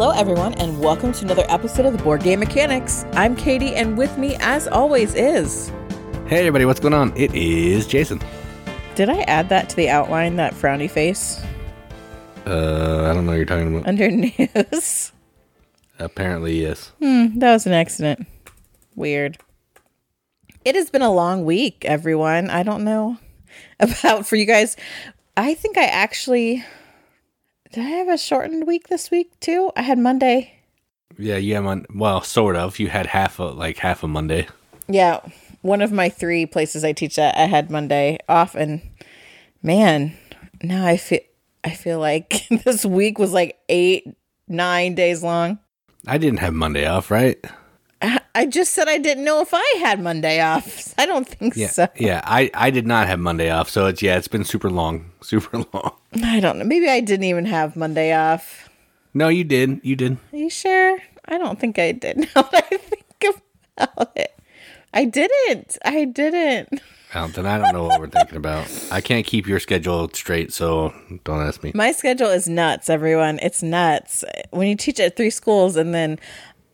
Hello, everyone, and welcome to another episode of the Board Game Mechanics. I'm Katie, and with me, as always, is. Hey everybody, what's going on? It is Jason. Did I add that to the outline, that frowny face? Uh, I don't know what you're talking about. Under news. Apparently, yes. Hmm, that was an accident. Weird. It has been a long week, everyone. I don't know about for you guys. I think I actually. Did I have a shortened week this week too? I had Monday. Yeah, you have on. Well, sort of. You had half a like half a Monday. Yeah, one of my three places I teach at, I had Monday off, and man, now I feel I feel like this week was like eight, nine days long. I didn't have Monday off, right? I I just said I didn't know if I had Monday off. I don't think Yeah, so. yeah. I I did not have Monday off, so it's yeah, it's been super long, super long. I don't know. Maybe I didn't even have Monday off. No, you did, you did. Are you sure? I don't think I did. Now that I think about it, I didn't. I didn't. Well, then I don't know what we're thinking about. I can't keep your schedule straight, so don't ask me. My schedule is nuts, everyone. It's nuts. When you teach at three schools and then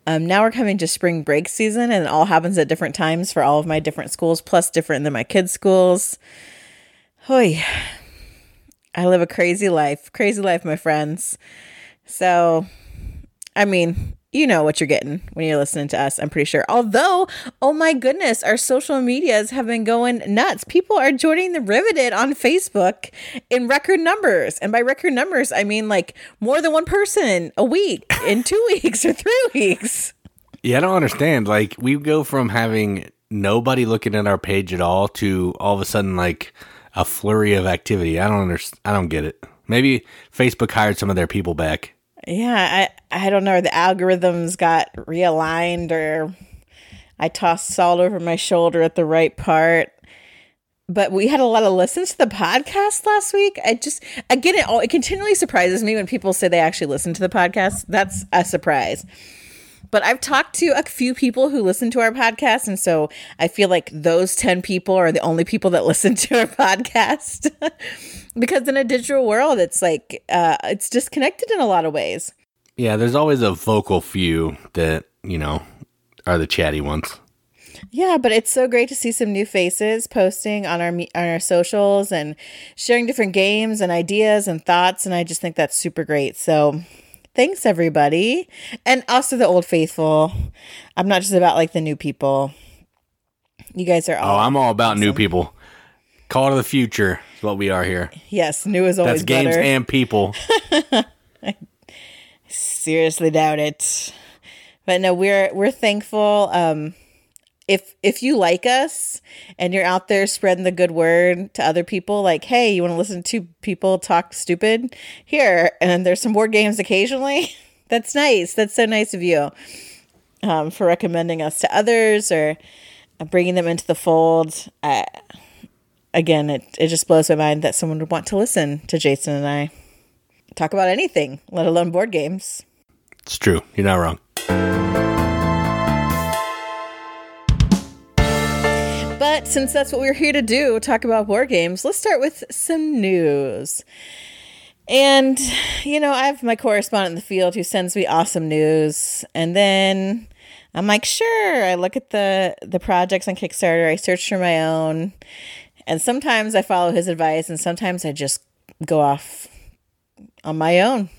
um, now we're coming to spring break season and it all happens at different times for all of my different schools, plus different than my kids' schools. Hoy. I live a crazy life. Crazy life, my friends. So, I mean, you know what you're getting when you're listening to us, I'm pretty sure. Although, oh my goodness, our social medias have been going nuts. People are joining the Riveted on Facebook in record numbers. And by record numbers, I mean like more than one person a week, in two weeks or three weeks. Yeah, I don't understand. Like we go from having nobody looking at our page at all to all of a sudden like a flurry of activity. I don't understand. I don't get it. Maybe Facebook hired some of their people back. Yeah, I, I don't know. The algorithms got realigned or I tossed salt over my shoulder at the right part. But we had a lot of listens to the podcast last week. I just again it all it continually surprises me when people say they actually listen to the podcast. That's a surprise. But I've talked to a few people who listen to our podcast, and so I feel like those 10 people are the only people that listen to our podcast. because in a digital world, it's like uh, it's disconnected in a lot of ways. Yeah, there's always a vocal few that, you know, are the chatty ones. Yeah, but it's so great to see some new faces posting on our me- on our socials and sharing different games and ideas and thoughts, and I just think that's super great. So, thanks everybody, and also the old faithful. I'm not just about like the new people. You guys are all Oh, I'm all about new people. Call to the future is what we are here. yes, new is always That's games better. and people. I seriously doubt it but no we're we're thankful um if if you like us and you're out there spreading the good word to other people like hey you want to listen to people talk stupid? Here. And there's some board games occasionally. That's nice. That's so nice of you um, for recommending us to others or uh, bringing them into the fold. Uh, again it, it just blows my mind that someone would want to listen to jason and i talk about anything let alone board games. It's true. You're not wrong. But since that's what we're here to do, talk about board games, let's start with some news. And, you know, I have my correspondent in the field who sends me awesome news. And then I'm like, sure. I look at the the projects on Kickstarter, I search for my own. And sometimes I follow his advice, and sometimes I just go off on my own.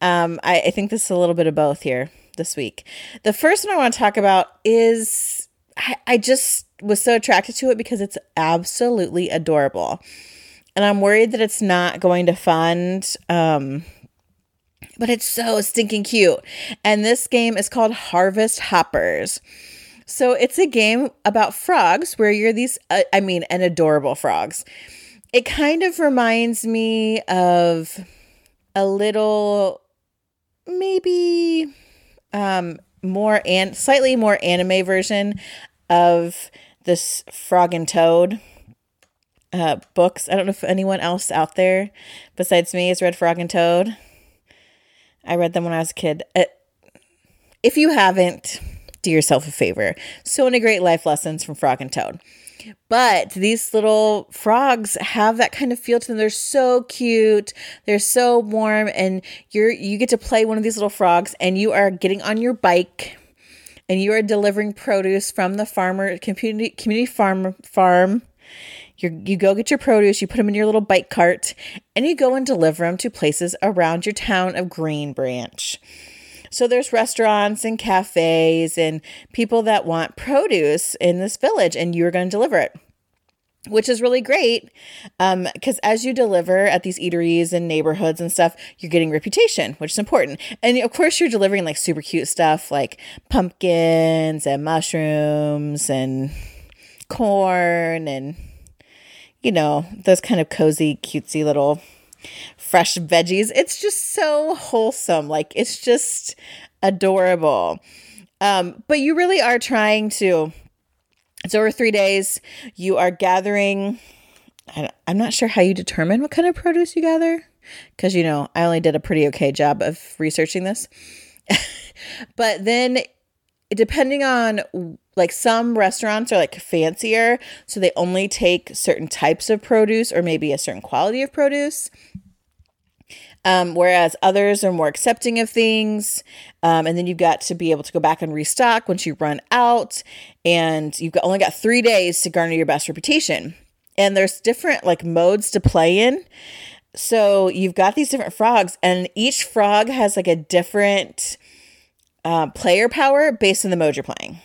Um, I, I think this is a little bit of both here this week. The first one I want to talk about is I, I just was so attracted to it because it's absolutely adorable. And I'm worried that it's not going to fund, um, but it's so stinking cute. And this game is called Harvest Hoppers. So it's a game about frogs where you're these, uh, I mean, an adorable frogs. It kind of reminds me of a little, maybe um, more and slightly more anime version of this Frog and Toad uh, books. I don't know if anyone else out there besides me has read Frog and Toad. I read them when I was a kid. Uh, if you haven't, do yourself a favor. So many great life lessons from Frog and Toad. But these little frogs have that kind of feel to them. They're so cute. They're so warm and you're you get to play one of these little frogs and you are getting on your bike and you are delivering produce from the farmer community community farm farm. you you go get your produce, you put them in your little bike cart, and you go and deliver them to places around your town of Green Branch. So there's restaurants and cafes and people that want produce in this village, and you're going to deliver it. Which is really great because um, as you deliver at these eateries and neighborhoods and stuff, you're getting reputation, which is important. And of course, you're delivering like super cute stuff like pumpkins and mushrooms and corn and, you know, those kind of cozy, cutesy little fresh veggies. It's just so wholesome. Like it's just adorable. Um, but you really are trying to. It's over three days. You are gathering. I'm not sure how you determine what kind of produce you gather because, you know, I only did a pretty okay job of researching this. but then, depending on like some restaurants are like fancier, so they only take certain types of produce or maybe a certain quality of produce. Um, whereas others are more accepting of things. Um, and then you've got to be able to go back and restock once you run out. And you've got, only got three days to garner your best reputation. And there's different like modes to play in. So you've got these different frogs, and each frog has like a different uh, player power based on the mode you're playing,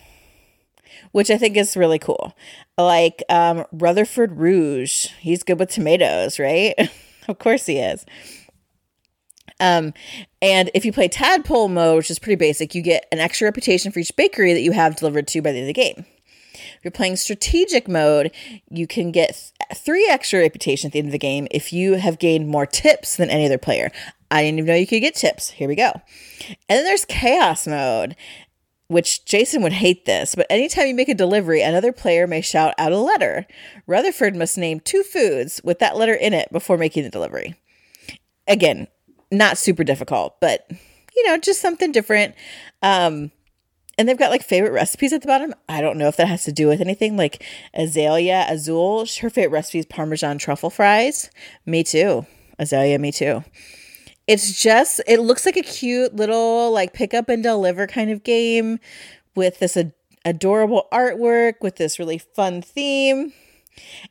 which I think is really cool. Like um, Rutherford Rouge, he's good with tomatoes, right? of course he is. Um, and if you play tadpole mode, which is pretty basic, you get an extra reputation for each bakery that you have delivered to by the end of the game. If you're playing strategic mode, you can get th- three extra reputation at the end of the game if you have gained more tips than any other player. I didn't even know you could get tips. Here we go. And then there's chaos mode, which Jason would hate this, but anytime you make a delivery, another player may shout out a letter. Rutherford must name two foods with that letter in it before making the delivery. Again, not super difficult, but you know, just something different. Um, and they've got like favorite recipes at the bottom. I don't know if that has to do with anything. Like Azalea Azul, her favorite recipe is Parmesan truffle fries. Me too. Azalea, me too. It's just, it looks like a cute little like pick up and deliver kind of game with this ad- adorable artwork, with this really fun theme.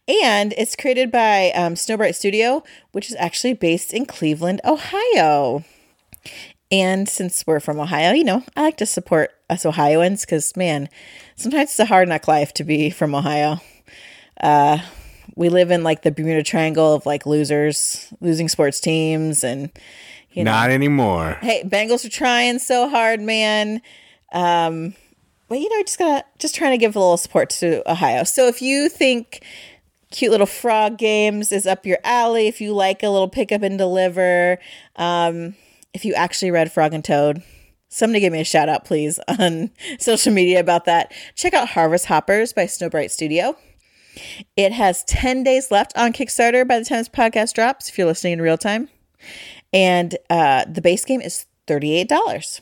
And it's created by um, Snowbright Studio, which is actually based in Cleveland, Ohio. And since we're from Ohio, you know, I like to support us Ohioans because, man, sometimes it's a hard knock life to be from Ohio. Uh, we live in like the Bermuda Triangle of like losers, losing sports teams, and you know, not anymore. Hey, Bengals are trying so hard, man. Um, but you know, just gonna just trying to give a little support to Ohio. So if you think cute little frog games is up your alley, if you like a little pick up and deliver, um, if you actually read Frog and Toad, somebody give me a shout out, please, on social media about that. Check out Harvest Hoppers by Snowbright Studio. It has 10 days left on Kickstarter by the time this podcast drops, if you're listening in real time. And uh, the base game is $38.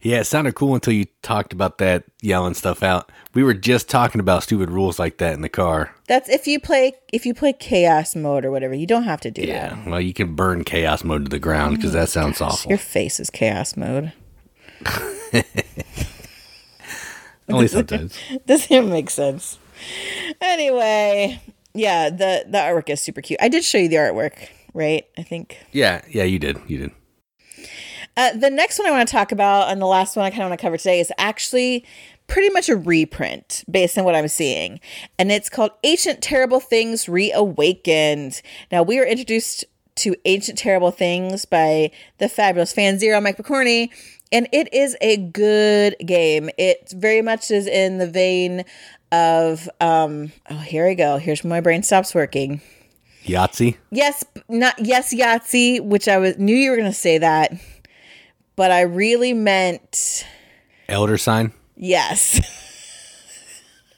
Yeah, it sounded cool until you talked about that yelling stuff out. We were just talking about stupid rules like that in the car. That's if you play if you play chaos mode or whatever. You don't have to do that. yeah, that. well, you can burn chaos mode to the ground because that sounds oh Gosh, awful. Your face is chaos mode. Only sometimes. Doesn't make sense. Anyway, yeah, the the artwork is super cute. I did show you the artwork, right? I think. Yeah, yeah, you did. You did. Uh, the next one I want to talk about, and the last one I kind of want to cover today, is actually pretty much a reprint based on what I'm seeing. And it's called Ancient Terrible Things Reawakened. Now, we were introduced to Ancient Terrible Things by the fabulous fan zero, Mike McCorney. And it is a good game. It very much is in the vein of, um, oh, here we go. Here's when my brain stops working. Yahtzee? Yes, not yes, Yahtzee, which I was knew you were going to say that but I really meant elder sign. Yes.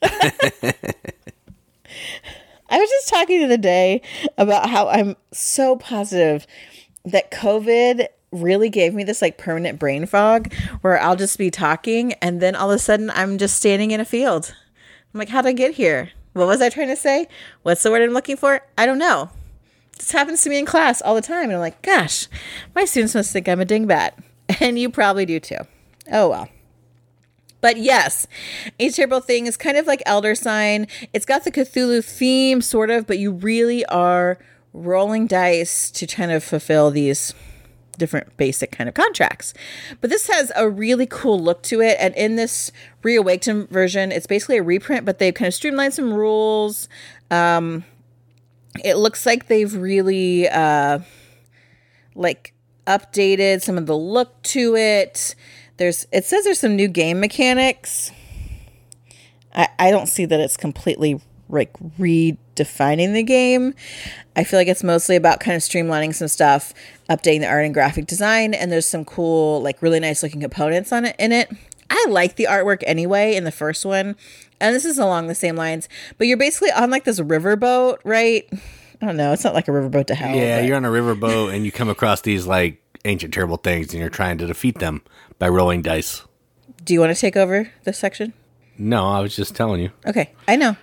I was just talking to the other day about how I'm so positive that COVID really gave me this like permanent brain fog where I'll just be talking and then all of a sudden I'm just standing in a field. I'm like, how'd I get here? what was I trying to say? What's the word I'm looking for? I don't know. This happens to me in class all the time. And I'm like, gosh, my students must think I'm a dingbat. And you probably do too. Oh well. But yes, a Terrible Thing is kind of like Elder Sign. It's got the Cthulhu theme, sort of, but you really are rolling dice to kind of fulfill these different basic kind of contracts. But this has a really cool look to it. And in this Reawakened version, it's basically a reprint, but they've kind of streamlined some rules. Um, it looks like they've really uh, like updated some of the look to it. There's it says there's some new game mechanics. I, I don't see that it's completely like redefining the game. I feel like it's mostly about kind of streamlining some stuff, updating the art and graphic design, and there's some cool, like really nice looking components on it in it. I like the artwork anyway in the first one, and this is along the same lines. But you're basically on like this riverboat, right? I don't know. It's not like a riverboat to hell. Yeah, but- you're on a riverboat and you come across these like ancient terrible things and you're trying to defeat them by rolling dice. Do you want to take over this section? No, I was just telling you. Okay, I know.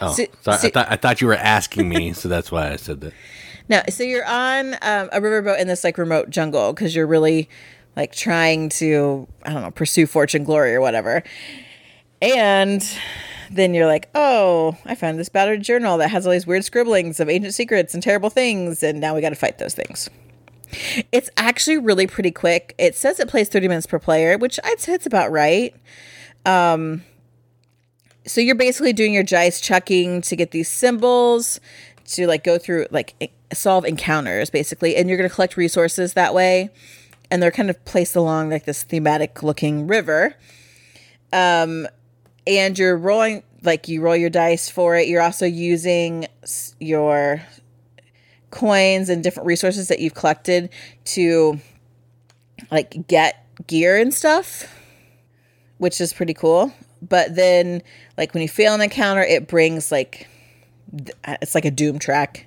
Oh, So- so, I, so- I, thought, I thought you were asking me, so that's why I said that. No, so you're on um, a riverboat in this like remote jungle because you're really like trying to I don't know pursue fortune, glory, or whatever. And then you're like, oh, I found this battered journal that has all these weird scribblings of ancient secrets and terrible things, and now we got to fight those things. It's actually really pretty quick. It says it plays 30 minutes per player, which I'd say it's about right. Um, so you're basically doing your dice chucking to get these symbols to like go through like solve encounters basically and you're going to collect resources that way and they're kind of placed along like this thematic looking river um and you're rolling like you roll your dice for it. You're also using your coins and different resources that you've collected to like get gear and stuff which is pretty cool. But then like when you fail an encounter it brings like it's like a doom track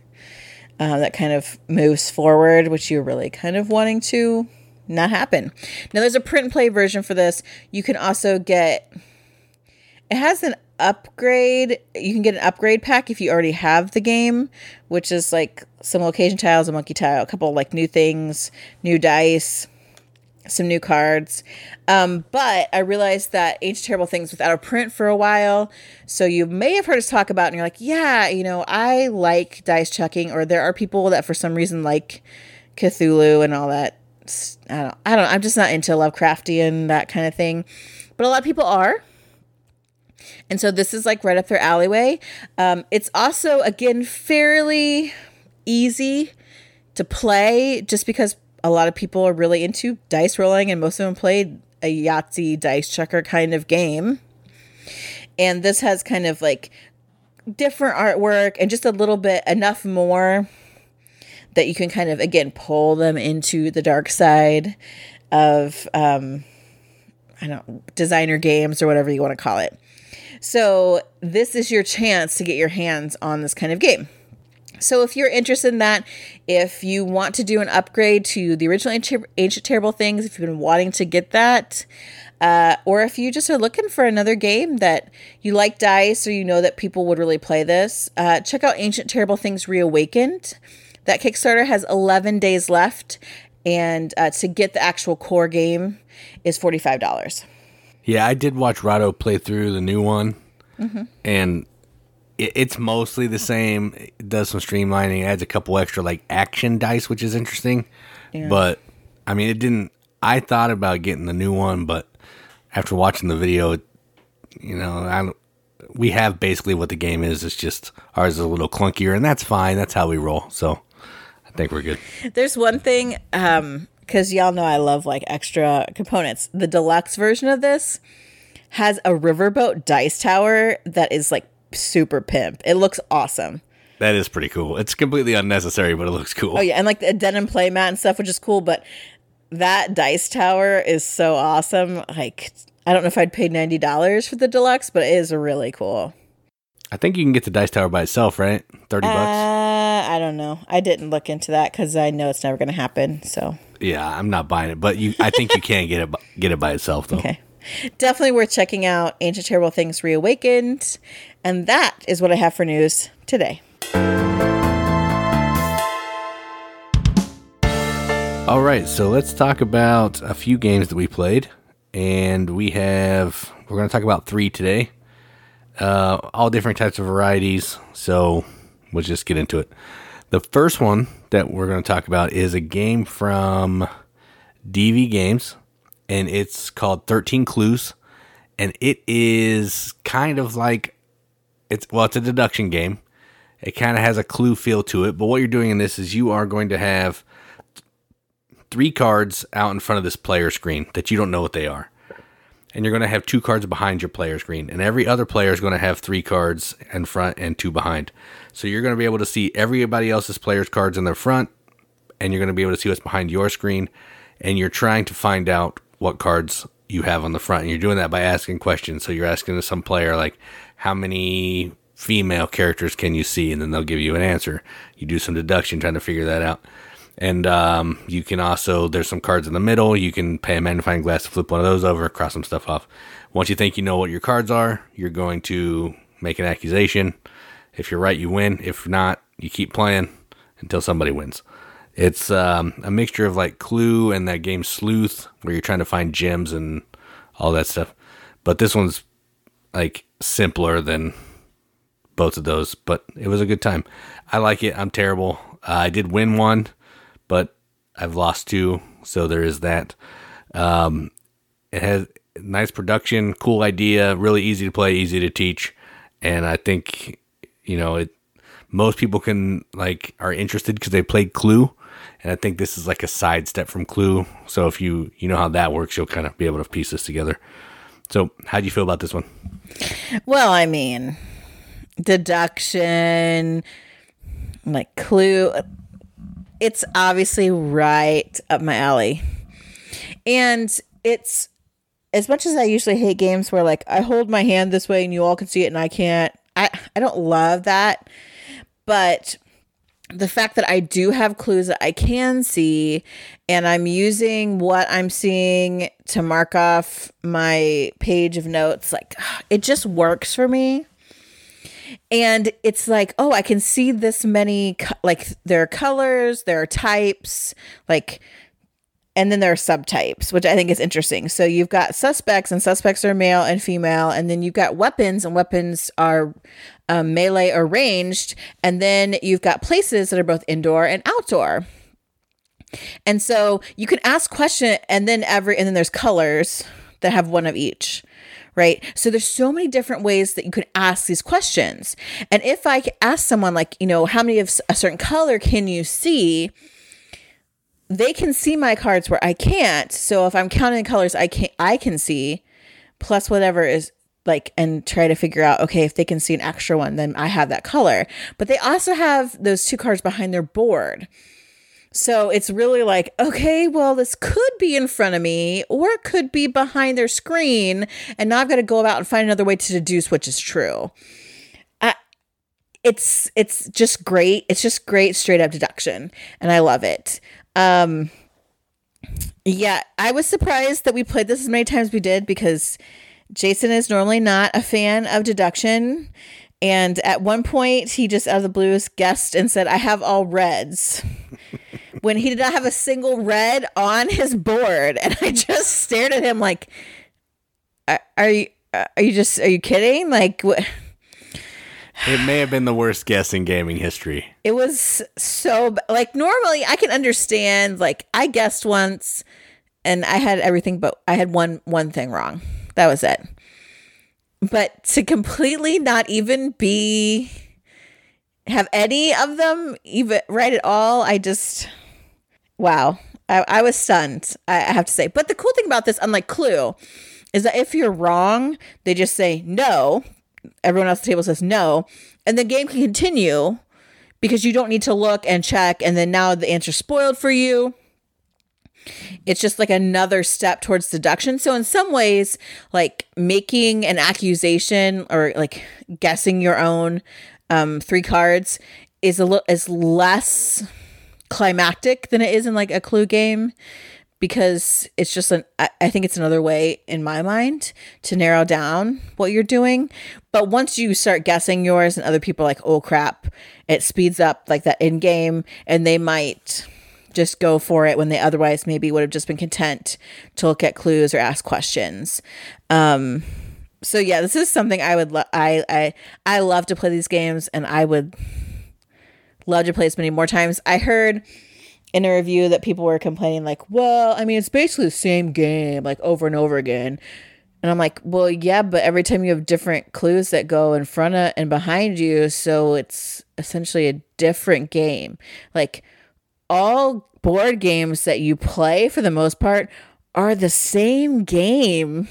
uh, that kind of moves forward which you're really kind of wanting to not happen. Now there's a print and play version for this. You can also get it has an upgrade you can get an upgrade pack if you already have the game which is like some location tiles a monkey tile a couple like new things new dice some new cards. Um, but I realized that Ancient Terrible Things without a print for a while. So you may have heard us talk about, and you're like, yeah, you know, I like dice chucking, or there are people that for some reason like Cthulhu and all that. I don't, I don't, I'm just not into Lovecraftian that kind of thing, but a lot of people are. And so this is like right up their alleyway. Um, it's also again fairly easy to play just because a lot of people are really into dice rolling and most of them played a Yahtzee dice checker kind of game. And this has kind of like different artwork and just a little bit enough more that you can kind of again pull them into the dark side of um I don't designer games or whatever you want to call it. So this is your chance to get your hands on this kind of game. So if you're interested in that, if you want to do an upgrade to the original Ancient, Terrible Things, if you've been wanting to get that, uh, or if you just are looking for another game that you like dice or you know that people would really play this, uh, check out Ancient Terrible Things Reawakened. That Kickstarter has 11 days left, and uh, to get the actual core game is $45. Yeah, I did watch Rahdo play through the new one, Mm-hmm. and it, it's mostly the same. It does some streamlining, adds a couple extra like action dice, which is interesting. But I mean, it didn't. I thought about getting the new one, but after watching the video, it, you know, I. We have basically what the game is. It's just ours is a little clunkier, and that's fine. That's how we roll. So I think we're good. There's one thing, um, because y'all know I love like extra components. The deluxe version of this has a riverboat dice tower that is like super pimp. It looks awesome. That is pretty cool. It's completely unnecessary, but it looks cool. Oh yeah, and like the denim playmat and stuff, which is cool. But that dice tower is so awesome. Like I don't know if I'd pay ninety dollars for the deluxe, but it is really cool. I think you can get the dice tower by itself, right? Thirty bucks. Uh, I don't know. I didn't look into that because I know it's never going to happen. So Yeah, I'm not buying it, but you. I think you can get it. by- Get it by itself though. Okay. Definitely worth checking out Ancient Terrible Things Reawakened. And that is what I have for news today. All right, so let's talk about a few games that we played. And we have, we're going to talk about three today. Uh, all different types of varieties. So we'll just get into it. The first one that we're going to talk about is a game from DV Games, and it's called 13 Clues. And it is kind of like it's well, it's a deduction game. It kind of has a clue feel to it, but what you're doing in this is you are going to have three cards out in front of this player screen that you don't know what they are. And you're going to have two cards behind your player screen, and every other player is going to have three cards in front and two behind. So you're going to be able to see everybody else's players' cards in their front, and you're going to be able to see what's behind your screen, and you're trying to find out what cards you have on the front. And you're doing that by asking questions. So you're asking some player like, how many female characters can you see? And then they'll give you an answer. You do some deduction trying to figure that out. And um, you can also, there's some cards in the middle. You can pay a magnifying glass to flip one of those over, cross some stuff off. Once you think you know what your cards are, you're going to make an accusation. If you're right, you win. If not, you keep playing until somebody wins. It's um, a mixture of like Clue and that game Sleuth, where you're trying to find gems and all that stuff. But this one's like simpler than both of those, but it was a good time. I like it. I'm terrible. Uh, I did win one but I've lost two, so there is that. Um, it has nice production, cool idea, really easy to play, easy to teach, and I think you know it. Most people can like are interested because they played Clue, and I think this is like a sidestep from Clue. So if you you know how that works, you'll kind of be able to piece this together. So how do you feel about this one? Well, I mean, deduction, like Clue it's obviously right up my alley. And it's as much as I usually hate games where like I hold my hand this way and you all can see it and I can't. I I don't love that. But the fact that I do have clues that I can see and I'm using what I'm seeing to mark off my page of notes like it just works for me and it's like oh i can see this many like there are colors there are types like and then there are subtypes which i think is interesting so you've got suspects and suspects are male and female and then you've got weapons and weapons are um, melee or ranged and then you've got places that are both indoor and outdoor and so you can ask question and then every and then there's colors that have one of each right? So there's so many different ways that you could ask these questions. And if I ask someone like, you know, how many of a certain color can you see? They can see my cards where I can't. So if I'm counting colors I can I can see plus whatever is like and try to figure out okay if they can see an extra one then I have that color. But they also have those two cards behind their board. So it's really like, okay, well, this could be in front of me or it could be behind their screen. And now I've got to go about and find another way to deduce which is true. I, it's it's just great. It's just great straight up deduction. And I love it. Um yeah, I was surprised that we played this as many times as we did because Jason is normally not a fan of deduction. And at one point, he just out of the blues guessed and said, I have all reds when he did not have a single red on his board. And I just stared at him like, are, are you, are you just, are you kidding? Like, what? It may have been the worst guess in gaming history. It was so like normally I can understand like I guessed once and I had everything but I had one one thing wrong. That was it. But to completely not even be have any of them even right at all, I just wow. I, I was stunned, I, I have to say. But the cool thing about this, unlike Clue, is that if you're wrong, they just say no. Everyone else at the table says no. And the game can continue because you don't need to look and check. And then now the answer's spoiled for you. It's just like another step towards deduction. So in some ways, like making an accusation or like guessing your own um, three cards is a little is less climactic than it is in like a clue game because it's just an I, think it's another way in my mind to narrow down what you're doing. But once you start guessing yours and other people are like oh crap it speeds up like that in game and they might just go for it when they otherwise maybe would have just been content to look at clues or ask questions. Um so yeah this is something i would lo- i i i love to play these games and i would love to play as many more times. I heard in a review that people were complaining like well i mean it's basically the same game like over and over again. And i'm like well yeah but every time you have different clues that go in front of and behind you so it's essentially a different game. Like all board games that you play for the most part are the same game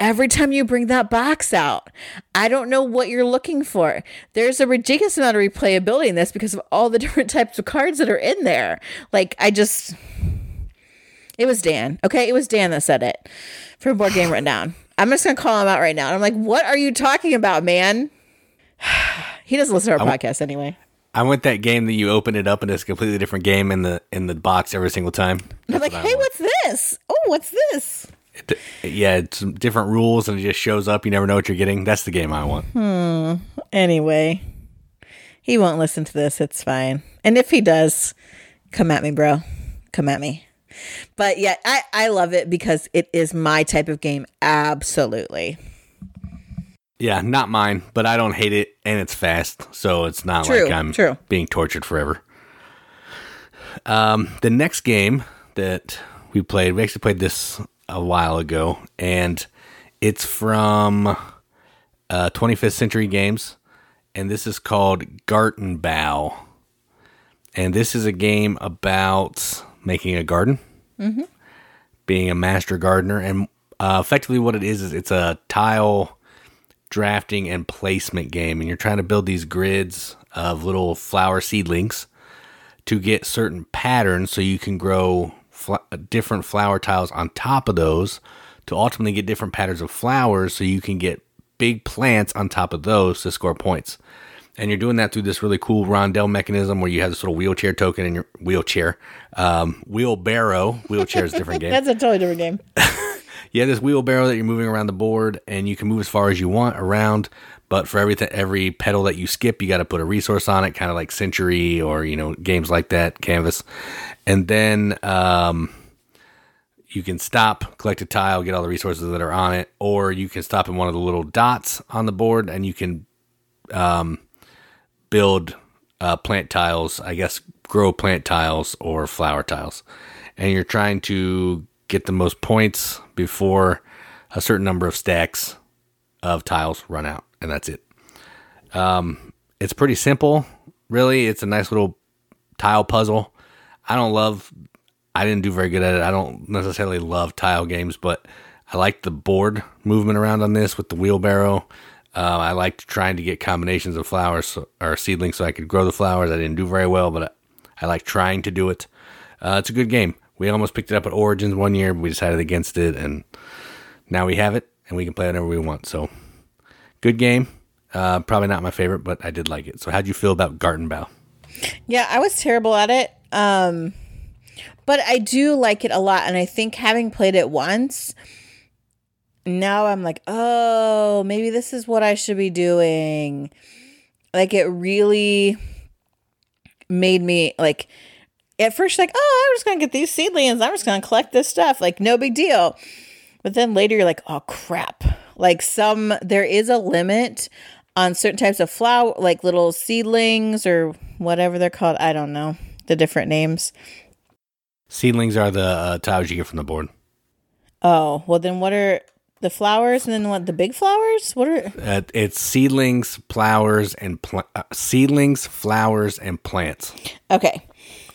every time you bring that box out. I don't know what you're looking for. There's a ridiculous amount of replayability in this because of all the different types of cards that are in there. Like, I just. It was Dan. Okay, it was Dan that said it for Board Game Rundown. I'm just gonna call him out right now. And I'm like, what are you talking about, man? he doesn't listen to our podcast anyway. I want that game that you open it up and it's a completely different game in the in the box every single time. I'm like, what hey, want. what's this? Oh, what's this? Yeah, it's different rules and it just shows up. You never know what you're getting. That's the game I want. Anyway, he won't listen to this. It's fine. And if he does, come at me, bro. Come at me. But yeah, I, I love it because it is my type of game. Absolutely. Yeah, not mine, but I don't hate it and it's fast, so it's not True, like I'm true. being tortured forever. Um, the next game that we played, we actually played this a while ago, and it's from uh, 25th Century Games, and this is called Gartenbau. And this is a game about making a garden, being a master gardener, and uh, effectively what it is is it's a tile drafting and placement game, and you're trying to build these grids of little flower seedlings to get certain patterns so you can grow fl- different flower tiles on top of those to ultimately get different patterns of flowers so you can get big plants on top of those to score points. And you're doing that through this really cool rondel mechanism where you have this little wheelchair token in your wheelchair, um, wheelbarrow. Wheelchair is a different game That's a totally different game. you have this wheelbarrow that you're moving around the board and you can move as far as you want around but for every every pedal that you skip you got to put a resource on it kind of like century or you know games like that canvas. And then um, you can stop collect a tile get all the resources that are on it or you can stop in one of the little dots on the board and you can um, build uh, plant tiles i guess grow plant tiles or flower tiles. And you're trying to get the most points before a certain number of stacks of tiles run out, and that's it. Um, it's pretty simple, really. It's a nice little tile puzzle. I don't love. I didn't do very good at it. I don't necessarily love tile games, but I like the board movement around on this with the wheelbarrow. Uh, I liked trying to get combinations of flowers or seedlings so I could grow the flowers. I didn't do very well, but I, I like trying to do it. Uh, it's a good game. We almost picked it up at Origins one year, but we decided against it, and now we have it, and we can play it whenever we want. So, good game. Uh, probably not my favorite, but I did like it. So, how'd you feel about Gartenbau? Yeah, I was terrible at it. Um, but I do like it a lot. And I think having played it once, now I'm like, oh, maybe this is what I should be doing. Like, it really made me like, at first, like, oh, I'm just to get these seedlings. I'm just to collect this stuff. Like, no big deal. But then later, you're like, oh, crap. Like, some, there is a limit on certain types of flower, like little seedlings or whatever they're called. I don't know the different names. Seedlings are the uh, tiles you get from the board. Oh, well, then what are the flowers and then what the big flowers? What are Uh, it's seedlings, flowers, and pl- uh, seedlings, flowers, and plants, okay?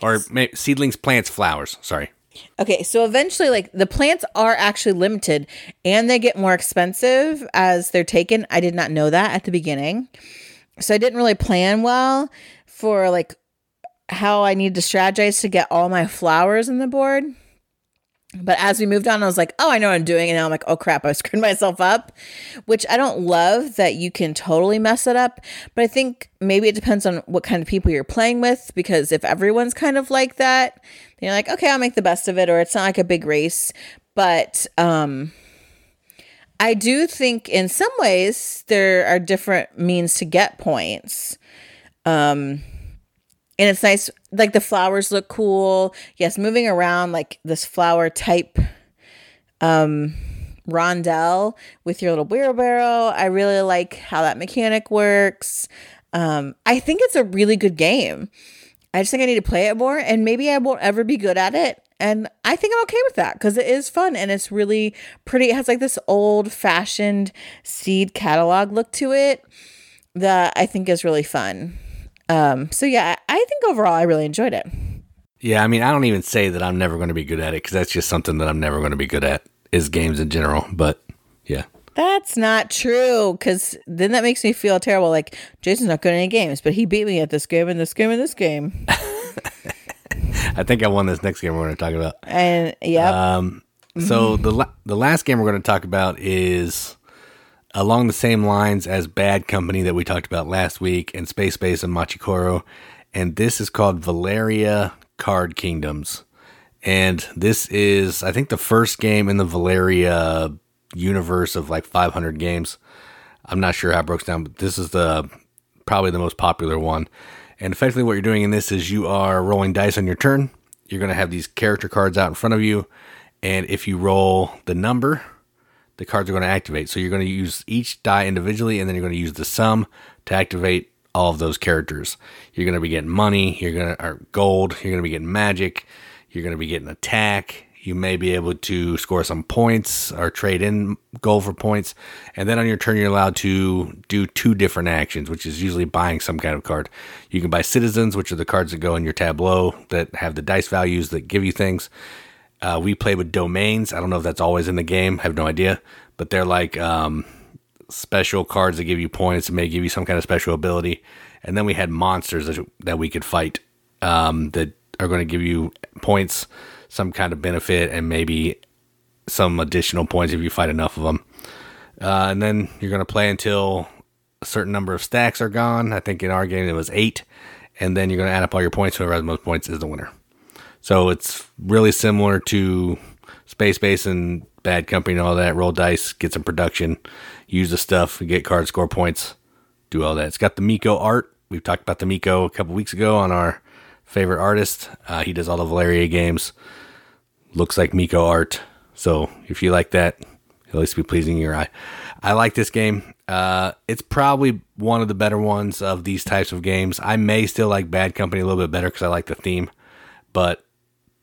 Or may- seedlings, plants, flowers. Sorry. Okay, so eventually, like the plants are actually limited and they get more expensive as they're taken. I did not know that at the beginning. So I didn't really plan well for like how I need to strategize to get all my flowers in the board. But as we moved on, I was like, oh, I know what I'm doing. And now I'm like, oh crap, I screwed myself up, which I don't love that you can totally mess it up. But I think maybe it depends on what kind of people you're playing with. Because if everyone's kind of like that, then you're like, okay, I'll make the best of it. Or it's not like a big race. But um, I do think in some ways there are different means to get points. Um, and it's nice like the flowers look cool. Yes moving around like this flower type um rondelle with your little wheelbarrow i really like how that mechanic works. Um i think it's a really good game. I just think i need to play it more and maybe i won't ever be good at it. And i think i'm okay with that because it is fun and it's really pretty. It has like this old fashioned seed catalog look to it that i think is really fun um, so yeah, I think overall I really enjoyed it. Yeah, I mean, I don't even say that I'm never going to be good at it because that's just something that I'm never going to be good at is games in general. But yeah, that's not true because then that makes me feel terrible. Like Jason's not good at any games, but he beat me at this game and this game and this game. I think I won this next game we're going to talk about. And yeah. Um, so the la- the last game we're going to talk about is along the same lines as Bad Company that we talked about last week, and Space Base and Machi Koro. And this is called Valeria Card Kingdoms. And this is, I think, the first game in the Valeria universe of like 500 games. I'm not sure how it breaks down, but this is the probably the most popular one. And effectively, what you're doing in this is you are rolling dice on your turn. You're going to have these character cards out in front of you. And if you roll the number, the cards are going to activate. So you're going to use each die individually, and then you're going to use the sum to activate all of those characters. You're going to be getting money. You're going to or gold. You're going to be getting magic. You're going to be getting attack. You may be able to score some points or trade in gold for points. And then on your turn, you're allowed to do two different actions, which is usually buying some kind of card. You can buy citizens, which are the cards that go in your tableau that have the dice values that give you things. Uh, we play with domains. I don't know if that's always in the game. I have no idea, but they're like um, special cards that give you points and may give you some kind of special ability. And then we had monsters that, we could fight um, that are going to give you points, some kind of benefit, and maybe some additional points if you fight enough of them. Uh, and then you're going to play until a certain number of stacks are gone. I think in our game it was eight. And then you're going to add up all your points. Whoever has most points is the winner. So it's really similar to Space Base and Bad Company and all that. Roll dice, get some production, use the stuff, get cards, score points, do all that. It's got the Mico art. We've talked about the Mico a couple weeks ago on our favorite artist. Uh, he does all the Valeria games. Looks like Mico art. So if you like that, at least be pleasing your eye. I like this game. Uh, it's probably one of the better ones of these types of games. I may still like Bad Company a little bit better because I like the theme, but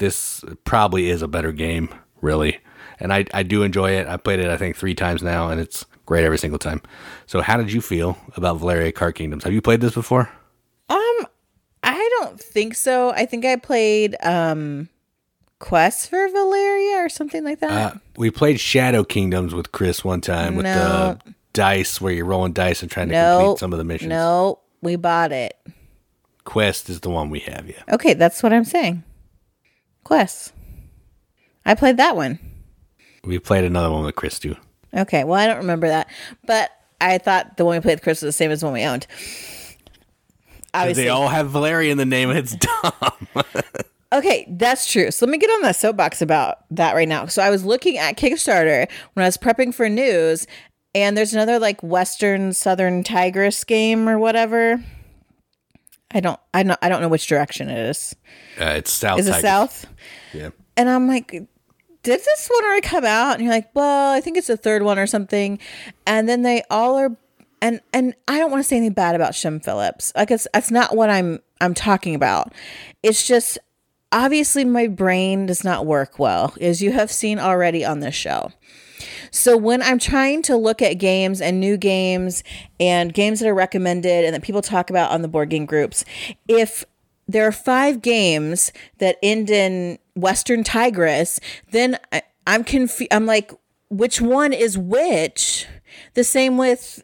this probably is a better game, really. And I, I do enjoy it. I played it, I think, three times now, and it's great every single time. So, how did you feel about Valeria Card Kingdoms? Have you played this before? Um, I don't think so. I think I played um Quest for Valeria or something like that. Uh, we played Shadow Kingdoms with Chris one time with No. the dice where you're rolling dice and trying to no, complete some of the missions. No, we bought it. Quest is the one we have, yeah. Okay, that's what I'm saying. Quest. I played that one. We played another one with Chris too. Okay, well, I don't remember that, but I thought the one we played with Chris was the same as the one we owned. Obviously, They all have Valeria in the name, and it's dumb. Okay, that's true. So let me get on that soapbox about that right now. So I was looking at Kickstarter when I was prepping for news, and there's another like Western Southern Tigris game or whatever. I don't, I don't, I don't know which direction it is. uh, it's South. Is it Tigers. south? Yeah. And I'm like, did this one already come out? And you're like, well, I think it's the third one or something. And then they all are, and and I don't want to say anything bad about Shem Phillips. Like it's that's not what I'm I'm talking about. It's just obviously my brain does not work well, as you have seen already on this show. So when I'm trying to look at games and new games and games that are recommended and that people talk about on the board game groups, if there are five games that end in Western Tigris, then I, I'm confused. I'm like, which one is which? The same with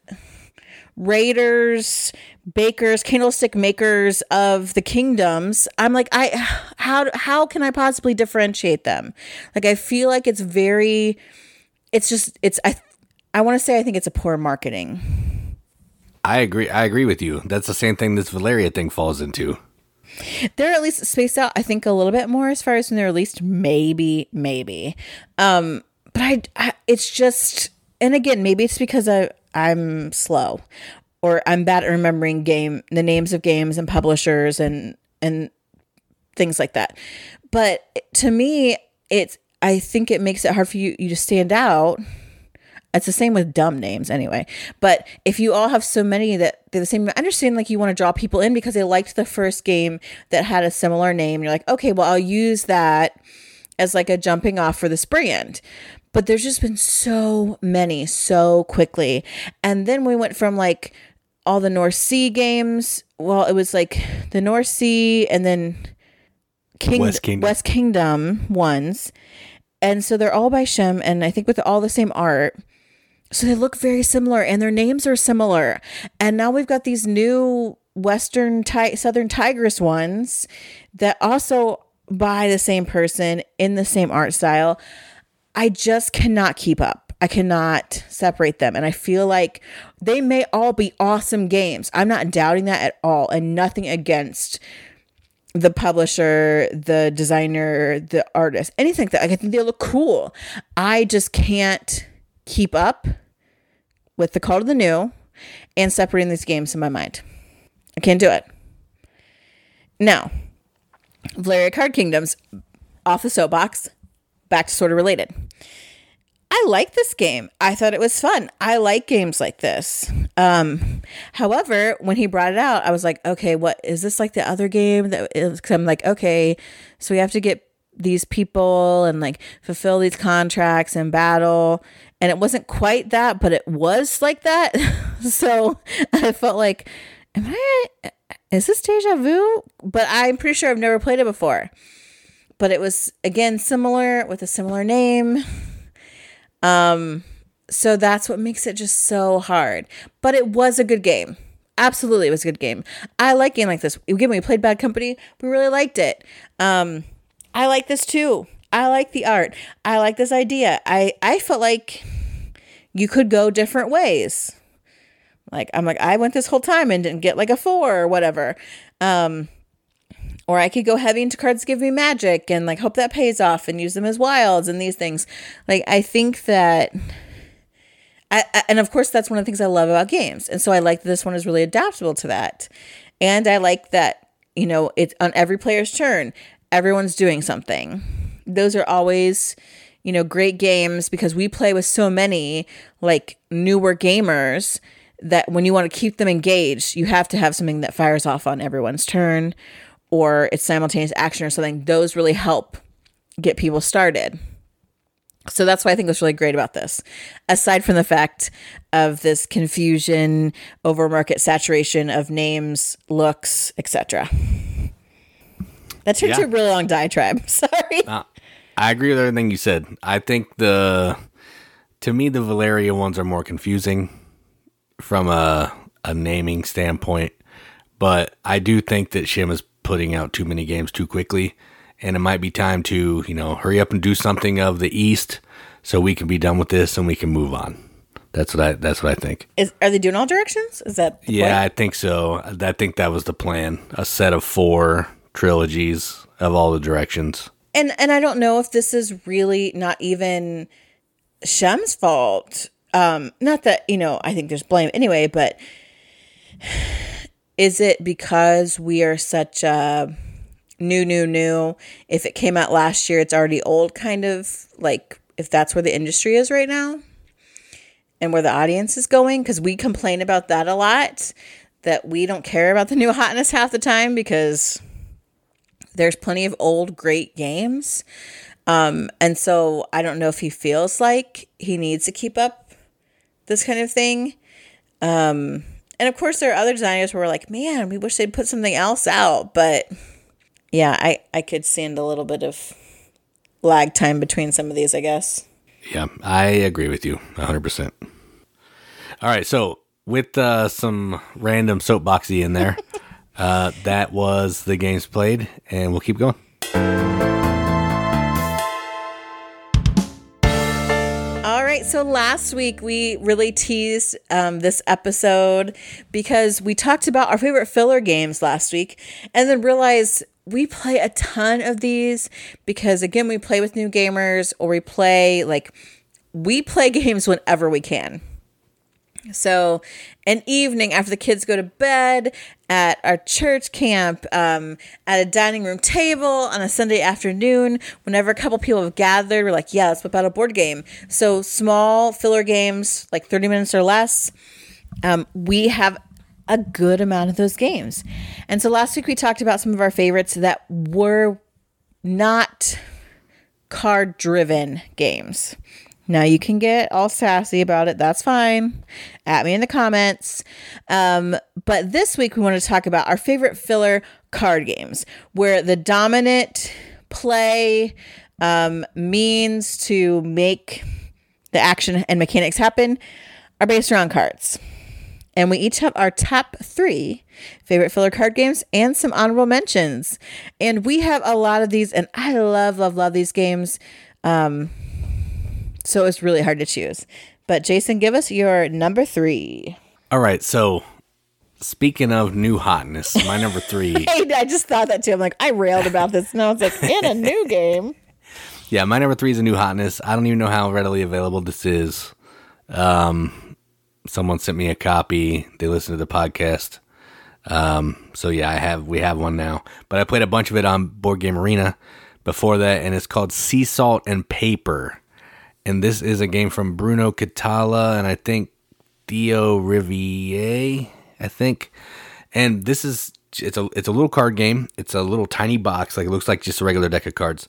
raiders, bakers, candlestick makers of the kingdoms. I'm like, I how how can I possibly differentiate them? Like I feel like it's very it's just it's I I want to say I think it's a poor marketing. I agree. I agree with you. That's the same thing this Valeria thing falls into. They're at least spaced out, I think, a little bit more as far as when they're released. Maybe, maybe. Um, but I, I, it's just, and again, maybe it's because I, I'm slow, or I'm bad at remembering game the names of games and publishers and and things like that. But to me, it's I think it makes it hard for you you to stand out it's the same with dumb names anyway. But if you all have so many that they're the same, I understand like you want to draw people in because they liked the first game that had a similar name. You're like, okay, well, I'll use that as like a jumping off for this brand. But there's just been so many so quickly. And then we went from like all the North Sea games. Well, it was like the North Sea and then King- West Kingdom. West Kingdom ones. And so they're all by Shem and I think with all the same art. So they look very similar and their names are similar. And now we've got these new Western ti- Southern Tigris ones that also by the same person in the same art style. I just cannot keep up. I cannot separate them. And I feel like they may all be awesome games. I'm not doubting that at all. And nothing against the publisher, the designer, the artist, anything that. I think they look cool. I just can't keep up with the call to the new and separating these games in my mind. I can't do it. Now, Valeria Card Kingdoms, off the soapbox, back to sort of related. I like this game. I thought it was fun. I like games like this. Um, however, when he brought it out, I was like, okay, what is this like the other game that is? I'm like, okay, so we have to get these people and like fulfill these contracts and battle and it wasn't quite that, but it was like that. so I felt like, am I, is this deja vu? But I'm pretty sure I've never played it before. But it was again similar with a similar name. Um, so that's what makes it just so hard. But it was a good game. Absolutely, it was a good game. I like game like this. Again, we played Bad Company. We really liked it. Um, I like this too. I like the art. I like this idea. I I felt like you could go different ways. Like I'm like I went this whole time and didn't get like a 4 or whatever. Um or I could go heavy into cards give me magic and like hope that pays off and use them as wilds and these things. Like I think that I, I, and of course that's one of the things I love about games. And so I like that this one is really adaptable to that. And I like that, you know, it's on every player's turn, everyone's doing something those are always you know great games because we play with so many like newer gamers that when you want to keep them engaged you have to have something that fires off on everyone's turn or it's simultaneous action or something those really help get people started so that's why I think what's really great about this. Aside from the fact of this confusion, over market saturation of names, looks, etc. That took yeah. a really long diatribe. Sorry. Uh, I agree with everything you said. I think the to me the Valeria ones are more confusing from a a naming standpoint, but I do think that Shem is putting out too many games too quickly, and it might be time to you know hurry up and do something of the East so we can be done with this and we can move on. That's what I. That's what I think. Is are they doing all directions? Is that? yeah, I think so. I think that was the plan. A set of four trilogies of all the directions and and I don't know if this is really not even Shem's fault. Um, not that you know, I think there's blame anyway, but is it because we are such a new, new, new? If it came out last year, it's already old, kind of like if that's where the industry is right now and where the audience is going, because we complain about that a lot. That we don't care about the new hotness half the time because there's plenty of old great games. Um, and so I don't know if he feels like he needs to keep up this kind of thing. Um, and of course, there are other designers who are like, man, we wish they'd put something else out. But yeah, I, I could stand a little bit of lag time between some of these, I guess. Yeah, I agree with you 100%. All right, so with uh, some random soapboxy in there. uh, that was the games played, and we'll keep going. So last week we really teased um, this episode because we talked about our favorite filler games last week and then realized we play a ton of these because, again, we play with new gamers or we play like we play games whenever we can. So, an evening after the kids go to bed, at our church camp, um, at a dining room table on a Sunday afternoon, whenever a couple people have gathered, we're like, yeah, let's whip out a board game. So, small filler games, like 30 minutes or less, um, we have a good amount of those games. And so, last week we talked about some of our favorites that were not card driven games. Now you can get all sassy about it. That's fine. At me in the comments. Um, but this week we want to talk about our favorite filler card games, where the dominant play um, means to make the action and mechanics happen are based around cards. And we each have our top three favorite filler card games and some honorable mentions. And we have a lot of these, and I love, love, love these games. Um, so it's really hard to choose. But Jason, give us your number three. All right. So speaking of new hotness, my number three. I just thought that too. I'm like, I railed about this. Now it's like in a new game. Yeah, my number three is a new hotness. I don't even know how readily available this is. Um, someone sent me a copy. They listened to the podcast. Um, so yeah, I have we have one now. But I played a bunch of it on Board Game Arena before that, and it's called Sea Salt and Paper and this is a game from Bruno Cathala and I think Theo Riviere, I think. And this is it's a it's a little card game. It's a little tiny box, like it looks like just a regular deck of cards.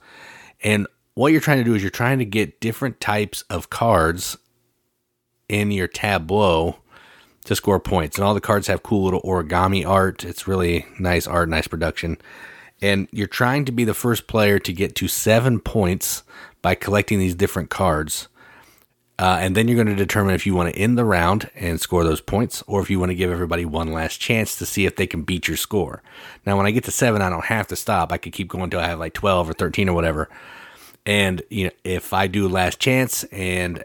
And what you're trying to do is you're trying to get different types of cards in your tableau to score points. And all the cards have cool little origami art. It's really nice art, nice production. And you're trying to be the first player to get to seven points by collecting these different cards. Uh, and then you're going to determine if you want to end the round and score those points, or if you want to give everybody one last chance to see if they can beat your score. Now, when I get to seven, I don't have to stop. I could keep going until I have like 12 or 13 or whatever. And you know, if I do last chance and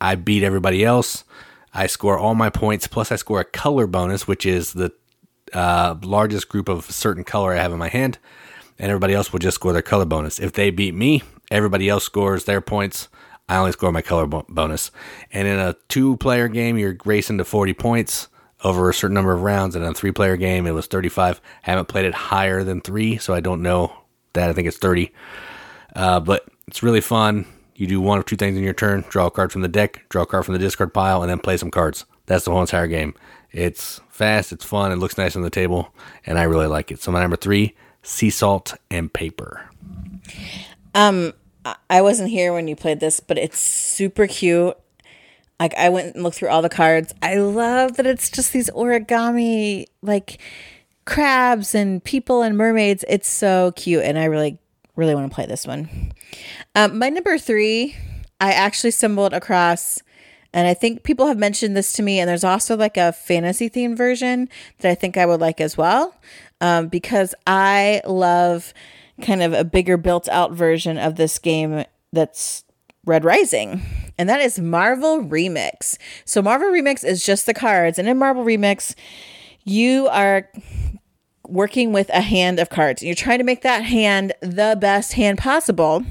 I beat everybody else, I score all my points. Plus, I score a color bonus, which is the uh, largest group of certain color I have in my hand, and everybody else will just score their color bonus. If they beat me, Everybody else scores their points. I only score my color bonus. And in a two player game, you're racing to 40 points over a certain number of rounds. And in a three player game, it was 35. I haven't played it higher than three, so I don't know that. I think it's 30. Uh, but it's really fun. You do one of two things in your turn draw a card from the deck, draw a card from the discard pile, and then play some cards. That's the whole entire game. It's fast, it's fun, it looks nice on the table, and I really like it. So, my number three sea salt and paper. Um, I wasn't here when you played this, but it's super cute. Like I went and looked through all the cards. I love that it's just these origami like crabs and people and mermaids. It's so cute, and I really, really want to play this one. Um, my number three, I actually stumbled across, and I think people have mentioned this to me. And there's also like a fantasy themed version that I think I would like as well, um, because I love kind of a bigger built out version of this game that's Red Rising, and that is Marvel Remix. So, Marvel Remix is just the cards, and in Marvel Remix, you are working with a hand of cards, and you're trying to make that hand the best hand possible.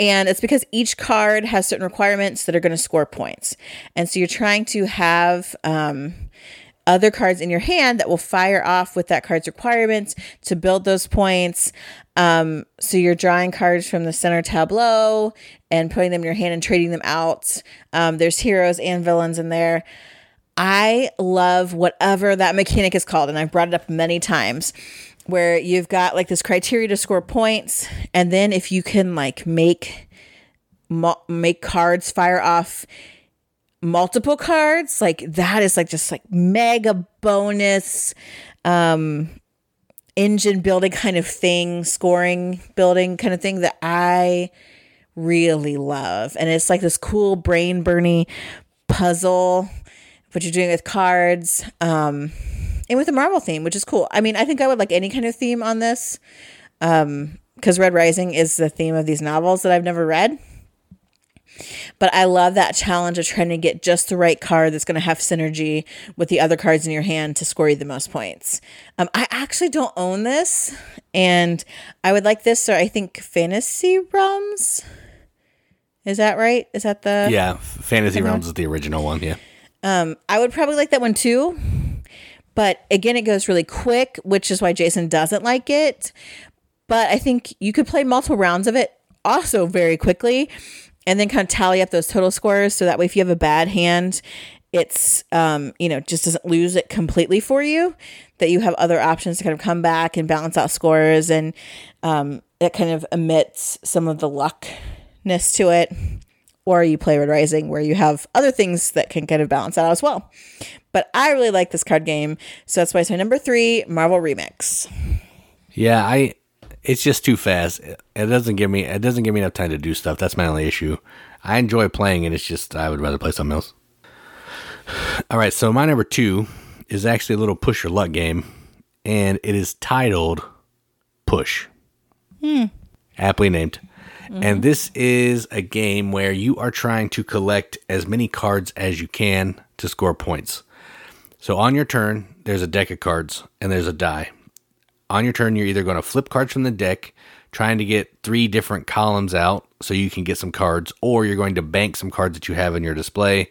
And it's because each card has certain requirements that are going to score points. And so you're trying to have um, other cards in your hand that will fire off with that card's requirements to build those points. Um, so you're drawing cards from the center tableau and putting them in your hand and trading them out. Um, there's heroes and villains in there. I love whatever that mechanic is called, and I've brought it up many times. Where you've got like this criteria to score points, and then if you can like make make cards fire off multiple cards, like that is like just like mega bonus um engine building kind of thing, scoring building kind of thing that I really love. And it's like this cool brain burning puzzle what you're doing with cards um, and with a Marvel theme, which is cool. I mean, I think I would like any kind of theme on this Um, because Red Rising is the theme of these novels that I've never read. But I love that challenge of trying to get just the right card that's going to have synergy with the other cards in your hand to score you the most points. Um, I actually don't own this, and I would like this. Or I think Fantasy Realms. Is that right? Is that the Yeah, Fantasy Realms is the original one. Yeah. Um, I would probably like that one too. But again, it goes really quick, which is why Jason doesn't like it. But I think you could play multiple rounds of it also very quickly and then kind of tally up those total scores. So that way, if you have a bad hand, it's, um, you know, just doesn't lose it completely for you, that you have other options to kind of come back and balance out scores. And um, it kind of emits some of the luckness to it or you play Red Rising where you have other things that can kind of balance out as well. But I really like this card game, so that's why it's my number three Marvel Remix. Yeah, I. It's just too fast. It doesn't give me. It doesn't give me enough time to do stuff. That's my only issue. I enjoy playing it. It's just I would rather play something else. All right, so my number two is actually a little push your luck game, and it is titled Push. Hmm. Aptly named. And this is a game where you are trying to collect as many cards as you can to score points. So on your turn, there's a deck of cards and there's a die. On your turn, you're either going to flip cards from the deck, trying to get three different columns out so you can get some cards, or you're going to bank some cards that you have in your display.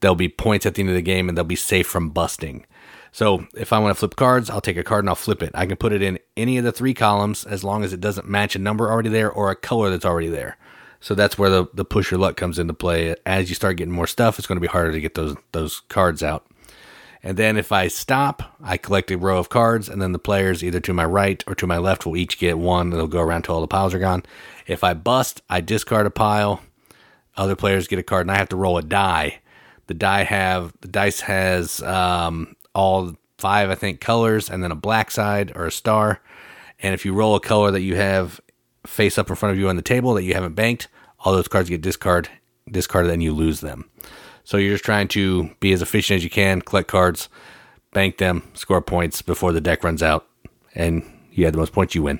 There'll be points at the end of the game and they'll be safe from busting. So if I want to flip cards, I'll take a card and I'll flip it. I can put it in any of the three columns as long as it doesn't match a number already there or a color that's already there. So that's where the, the push your luck comes into play. As you start getting more stuff, it's going to be harder to get those those cards out. And then if I stop, I collect a row of cards, and then the players either to my right or to my left will each get one. They'll go around till all the piles are gone. If I bust, I discard a pile. Other players get a card, and I have to roll a die. The die have the dice has um, all five, I think, colors, and then a black side or a star. And if you roll a color that you have face up in front of you on the table that you haven't banked, all those cards get discard discarded, and you lose them. So you're just trying to be as efficient as you can, collect cards, bank them, score points before the deck runs out, and you have the most points, you win.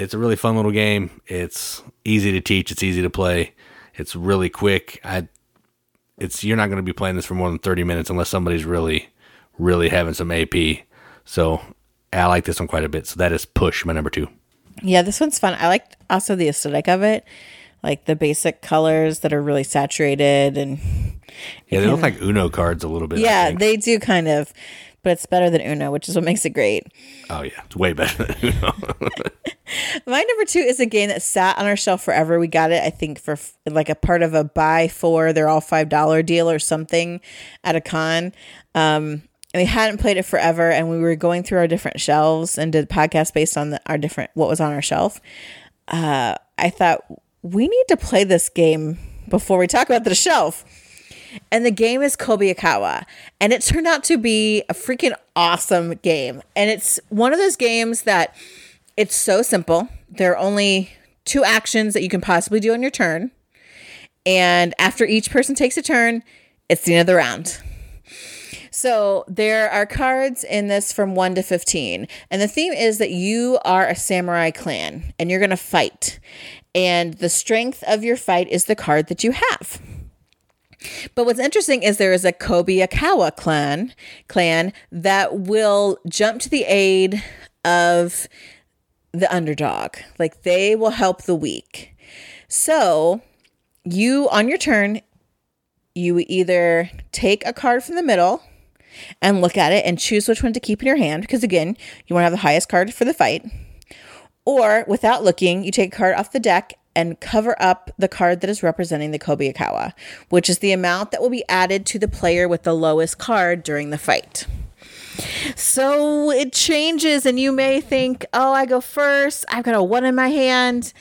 It's a really fun little game. It's easy to teach. It's easy to play. It's really quick. I, it's you're not going to be playing this for more than 30 minutes unless somebody's really, really having some AP. So I like this one quite a bit. So that is Push, my number two. Yeah, this one's fun. I liked also the aesthetic of it, like the basic colors that are really saturated and Yeah, they look like Uno cards a little bit. Yeah, they do kind of, but it's better than Uno, which is what makes it great. oh yeah, it's way better than Uno. My number two is a game that sat on our shelf forever. We got it, I think, for f- like a part of a buy four, they're all five dollar deal or something at a con. Um, and we hadn't played it forever, and we were going through our different shelves and did podcasts based on the, our different what was on our shelf. Uh, I thought we need to play this game before we talk about the shelf. And the game is Kobayakawa. And it turned out to be a freaking awesome game. And it's one of those games that it's so simple. There are only two actions that you can possibly do on your turn. And after each person takes a turn, it's the end of the round. So there are cards in this from 1 to 15. And the theme is that you are a samurai clan and you're going to fight. And the strength of your fight is the card that you have. But what's interesting is there is a Kobayakawa clan clan that will jump to the aid of the underdog. Like they will help the weak. So you on your turn, you either take a card from the middle and look at it and choose which one to keep in your hand because again, you want to have the highest card for the fight. Or without looking, you take a card off the deck and cover up the card that is representing the Kobayakawa, which is the amount that will be added to the player with the lowest card during the fight. So it changes, and you may think, oh, I go first. I've got a one in my hand.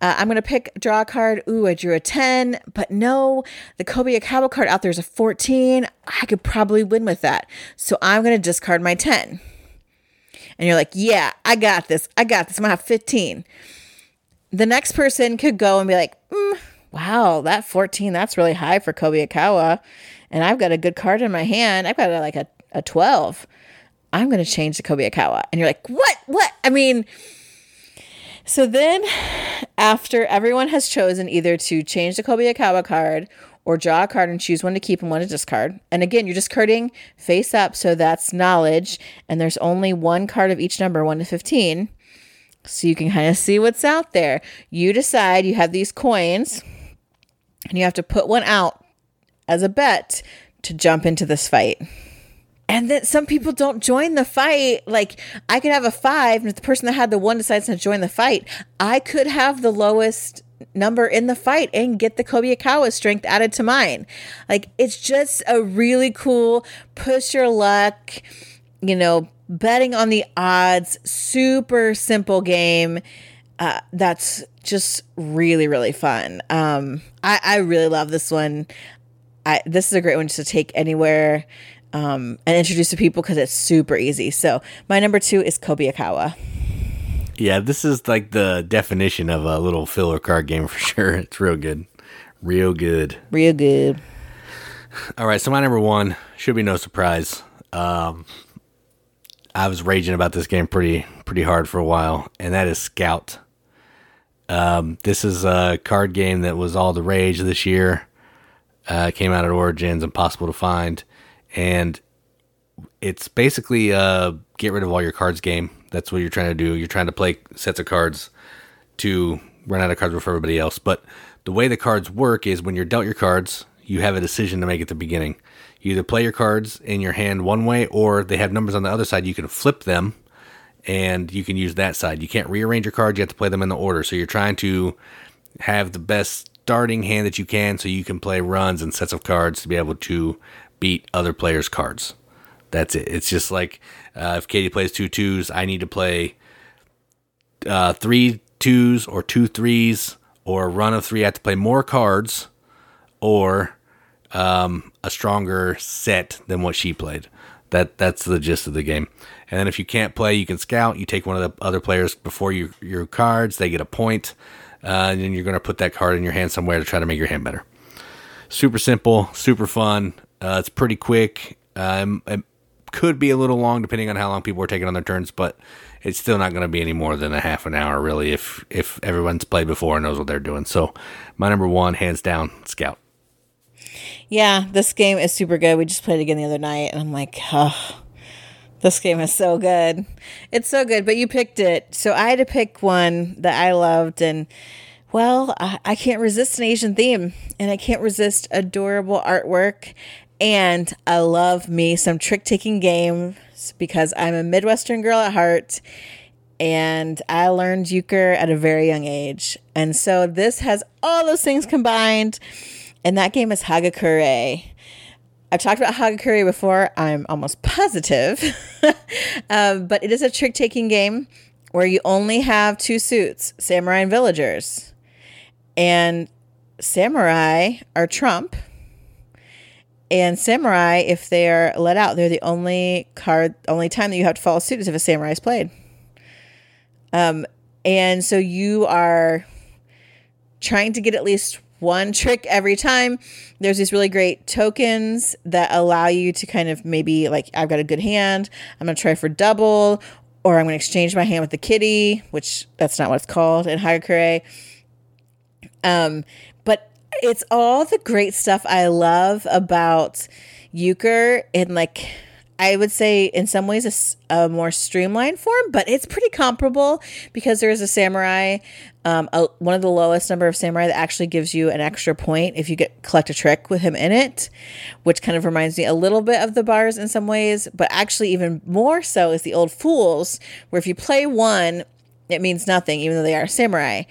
Uh, I'm going to pick, draw a card. Ooh, I drew a 10. But no, the Kobayakawa card out there is a 14. I could probably win with that. So I'm going to discard my 10. And you're like, yeah, I got this. I got this. I'm going to have 15. The next person could go and be like, mm, wow, that 14, that's really high for Kobayakawa. And I've got a good card in my hand. I've got a, like a, a 12. I'm going to change to Kobayakawa. And you're like, what? What? I mean, so then after everyone has chosen either to change the Kobayakawa card or draw a card and choose one to keep and one to discard. And again, you're discarding face up, so that's knowledge. And there's only one card of each number, 1 to 15. So you can kind of see what's out there. You decide you have these coins and you have to put one out as a bet to jump into this fight. And then some people don't join the fight. Like I could have a five, and if the person that had the one decides to join the fight, I could have the lowest number in the fight and get the Kobayakawa strength added to mine. Like it's just a really cool push your luck, you know, betting on the odds, super simple game. Uh, that's just really really fun. Um, I I really love this one. I this is a great one to take anywhere um, and introduce to people because it's super easy. So my number two is Kobayakawa. Yeah, this is like the definition of a little filler card game for sure. It's real good. Real good. Real good. All right, so my number one should be no surprise. Um, I was raging about this game pretty pretty hard for a while, and that is Scout. Um, this is a card game that was all the rage this year. Uh, came out at Origins, impossible to find, and it's basically a get rid of all your cards game. That's what you're trying to do. You're trying to play sets of cards to run out of cards before everybody else. But the way the cards work is when you're dealt your cards, you have a decision to make at the beginning. You either play your cards in your hand one way, or they have numbers on the other side. You can flip them, and you can use that side. You can't rearrange your cards. You have to play them in the order. So you're trying to have the best starting hand that you can, so you can play runs and sets of cards to be able to beat other players' cards. That's it. It's just like uh, if Katie plays two twos, I need to play uh, three twos or two threes or a run of three. I have to play more cards or um, a stronger set than what she played. That that's the gist of the game. And then if you can't play, you can scout. You take one of the other players before you, your cards. They get a point, uh, and then you're going to put that card in your hand somewhere to try to make your hand better. Super simple, super fun. Uh, it's pretty quick. Um, it could be a little long depending on how long people are taking on their turns, but it's still not going to be any more than a half an hour, really, if if everyone's played before and knows what they're doing. So, my number one, hands down, Scout. Yeah, this game is super good. We just played it again the other night, and I'm like, oh, this game is so good. It's so good, but you picked it. So I had to pick one that I loved, and well, I, I can't resist an Asian theme, and I can't resist adorable artwork. And I love me some trick taking games because I'm a Midwestern girl at heart and I learned euchre at a very young age. And so this has all those things combined, and that game is Hagakure. I've talked about Hagakure before, I'm almost positive, um, but it is a trick taking game where you only have two suits samurai and villagers. And samurai are trump and samurai, if they are let out, they're the only card, only time that you have to follow suit is if a samurai is played. Um, and so you are trying to get at least one trick every time. There's these really great tokens that allow you to kind of maybe like I've got a good hand, I'm gonna try for double, or I'm gonna exchange my hand with the kitty, which that's not what it's called in Hagakure. Um, it's all the great stuff I love about euchre in like I would say in some ways a, a, more streamlined form, but it's pretty comparable because there is a samurai, um, a, one of the lowest number of samurai that actually gives you an extra point if you get collect a trick with him in it, which kind of reminds me a little bit of the bowers in some ways, but actually even more so is the old fools, where if you play one, it means nothing, even though they are samurai.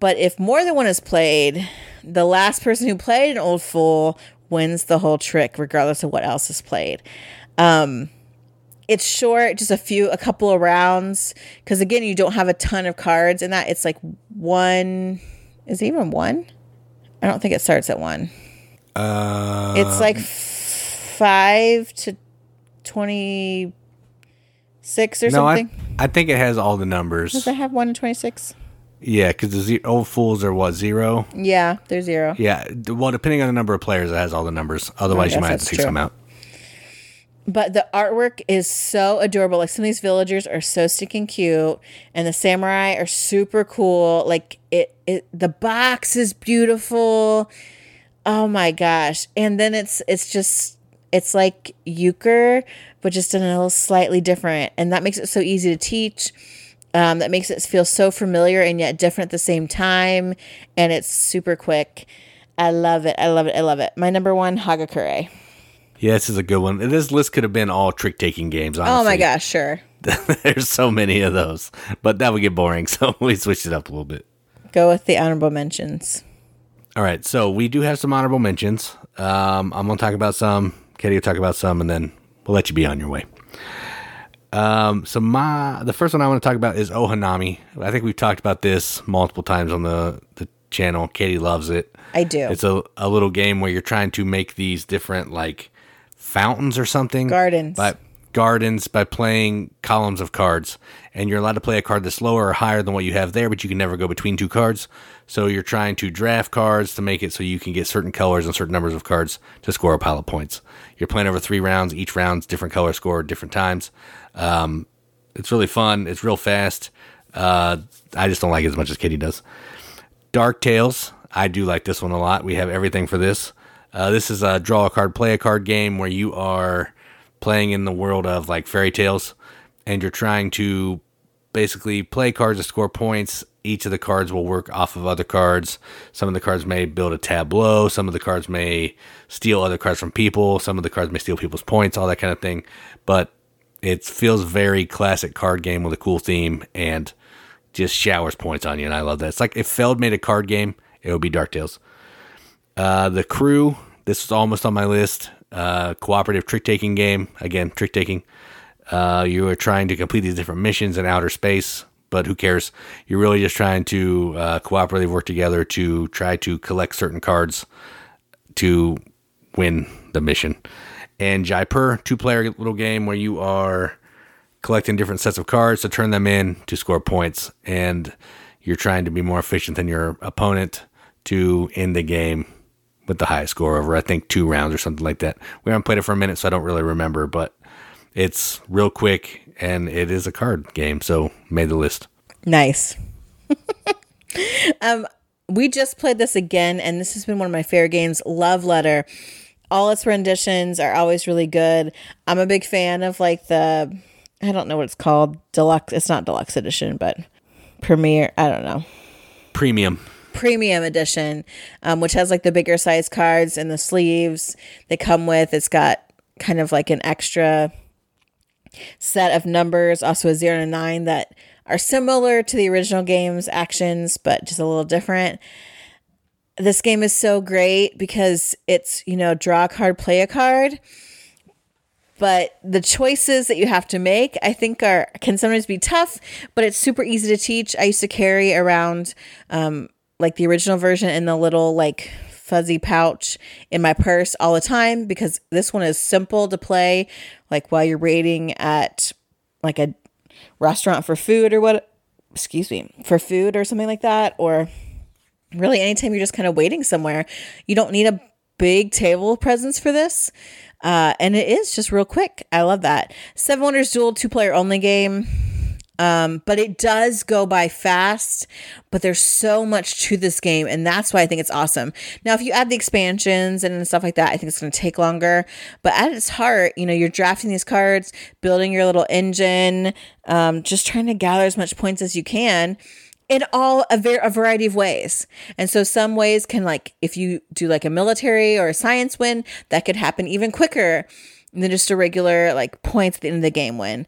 But if more than one is played, the last person who played an old fool wins the whole trick, regardless of what else is played. Um, it's short, just a few, a couple of rounds, because again, you don't have a ton of cards in that. It's like one. Is it even one? I don't think it starts at one. Uh, it's like five to twenty six or no, something. I, I think it has all the numbers. Does it have one to twenty six? Yeah, because the ze- old fools are what zero. Yeah, they're zero. Yeah, d- well, depending on the number of players, it has all the numbers. Otherwise, you guess might have to that's take true. some out. But the artwork is so adorable. Like some of these villagers are so stinking cute, and the samurai are super cool. Like it, it the box is beautiful. Oh my gosh! And then it's it's just it's like euchre, but just in a little slightly different, and that makes it so easy to teach. Um, that makes it feel so familiar and yet different at the same time, and it's super quick. I love it. I love it. I love it. My number one Hagakure. Yeah, this is a good one. This list could have been all trick taking games. Honestly. Oh my gosh! Sure. There's so many of those, but that would get boring. So we switched it up a little bit. Go with the honorable mentions. All right, so we do have some honorable mentions. Um, I'm gonna talk about some. Katie will talk about some, and then we'll let you be on your way. Um, so my the first one I want to talk about is Ohanami. I think we've talked about this multiple times on the the channel. Katie loves it. I do. It's a, a little game where you're trying to make these different like fountains or something. Gardens. By gardens by playing columns of cards. And you're allowed to play a card that's lower or higher than what you have there, but you can never go between two cards. So you're trying to draft cards to make it so you can get certain colors and certain numbers of cards to score a pile of points. You're playing over three rounds. Each round's different color scored different times. Um, it's really fun. It's real fast. Uh, I just don't like it as much as Katie does. Dark Tales. I do like this one a lot. We have everything for this. Uh, this is a draw a card, play a card game where you are playing in the world of like fairy tales and you're trying to basically play cards to score points. Each of the cards will work off of other cards. Some of the cards may build a tableau. Some of the cards may steal other cards from people. Some of the cards may steal people's points, all that kind of thing. But it feels very classic card game with a cool theme and just showers points on you. And I love that. It's like if Feld made a card game, it would be Dark Tales. Uh, the Crew, this was almost on my list. Uh, cooperative trick taking game. Again, trick taking. Uh, you are trying to complete these different missions in outer space, but who cares? You're really just trying to uh, cooperatively work together to try to collect certain cards to win the mission. And Jaipur, two player little game where you are collecting different sets of cards to turn them in to score points. And you're trying to be more efficient than your opponent to end the game with the highest score over, I think, two rounds or something like that. We haven't played it for a minute, so I don't really remember, but it's real quick and it is a card game, so made the list. Nice. um, we just played this again, and this has been one of my favorite games. Love Letter. All its renditions are always really good. I'm a big fan of like the, I don't know what it's called, deluxe. It's not deluxe edition, but premiere. I don't know. Premium. premium edition, um, which has like the bigger size cards and the sleeves they come with. It's got kind of like an extra set of numbers, also a zero and a nine that are similar to the original game's actions, but just a little different. This game is so great because it's, you know, draw a card, play a card. But the choices that you have to make, I think, are can sometimes be tough. But it's super easy to teach. I used to carry around um, like the original version in the little like fuzzy pouch in my purse all the time because this one is simple to play like while you're waiting at like a restaurant for food or what excuse me for food or something like that or really anytime you're just kind of waiting somewhere you don't need a big table presence for this uh, and it is just real quick i love that seven wonders duel two player only game um, but it does go by fast, but there's so much to this game, and that's why I think it's awesome. Now, if you add the expansions and stuff like that, I think it's going to take longer. But at its heart, you know, you're drafting these cards, building your little engine, um, just trying to gather as much points as you can in all a, ver- a variety of ways. And so some ways can like if you do like a military or a science win, that could happen even quicker than just a regular like points at the end of the game win.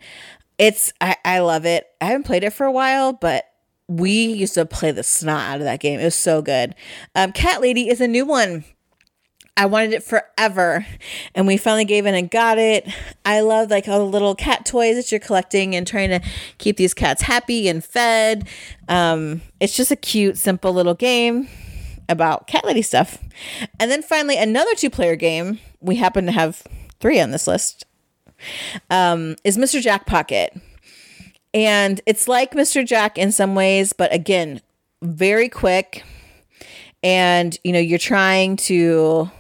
It's I, I love it. I haven't played it for a while, but we used to play the snot out of that game. It was so good. Um, Cat Lady is a new one. I wanted it forever, and we finally gave in and got it. I love like all the little cat toys that you're collecting and trying to keep these cats happy and fed. Um, it's just a cute, simple little game about cat lady stuff. And then finally, another two player game. We happen to have three on this list um, is Mr. Jack Pocket. And it's like Mr. Jack in some ways, but again, very quick and you know you're trying to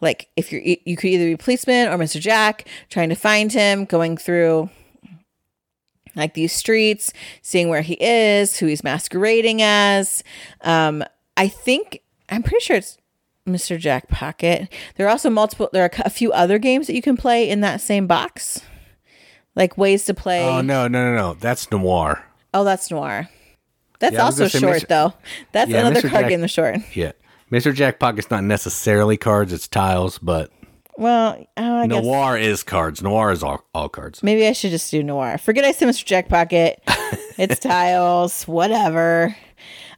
like if you're you could either be policeman or mr jack trying to find him going through like these streets seeing where he is who he's masquerading as um i think i'm pretty sure it's mr jack pocket there are also multiple there are a few other games that you can play in that same box like ways to play Oh no, no, no, no. That's noir. oh that's noir that's Yeah, also short Mr. though that's Yeah, another Mr. card Jack- game The short Yeah. Mr. Jack Pocket's not necessarily cards, it's tiles, but well oh, i guess noir is cards. Noir is all, all cards. Maybe I should just do noir. Forget I said Mr. Jack Pocket. it's tiles, whatever.